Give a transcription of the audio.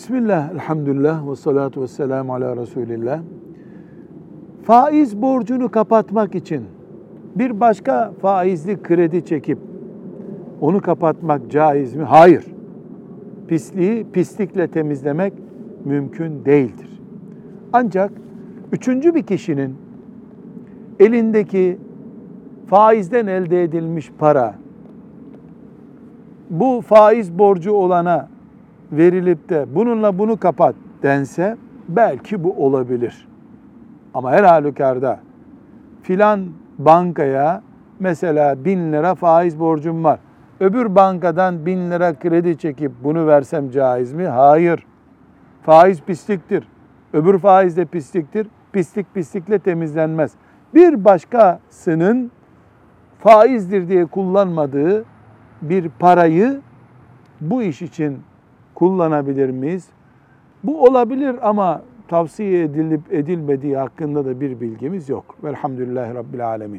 Bismillah, elhamdülillah ve salatu ve selamu ala Resulillah. Faiz borcunu kapatmak için bir başka faizli kredi çekip onu kapatmak caiz mi? Hayır. Pisliği pislikle temizlemek mümkün değildir. Ancak üçüncü bir kişinin elindeki faizden elde edilmiş para bu faiz borcu olana verilip de bununla bunu kapat dense belki bu olabilir. Ama her halükarda filan bankaya mesela bin lira faiz borcum var. Öbür bankadan bin lira kredi çekip bunu versem caiz mi? Hayır. Faiz pisliktir. Öbür faiz de pisliktir. Pislik pislikle temizlenmez. Bir başkasının faizdir diye kullanmadığı bir parayı bu iş için kullanabilir miyiz? Bu olabilir ama tavsiye edilip edilmediği hakkında da bir bilgimiz yok. Velhamdülillahi Rabbil Alemin.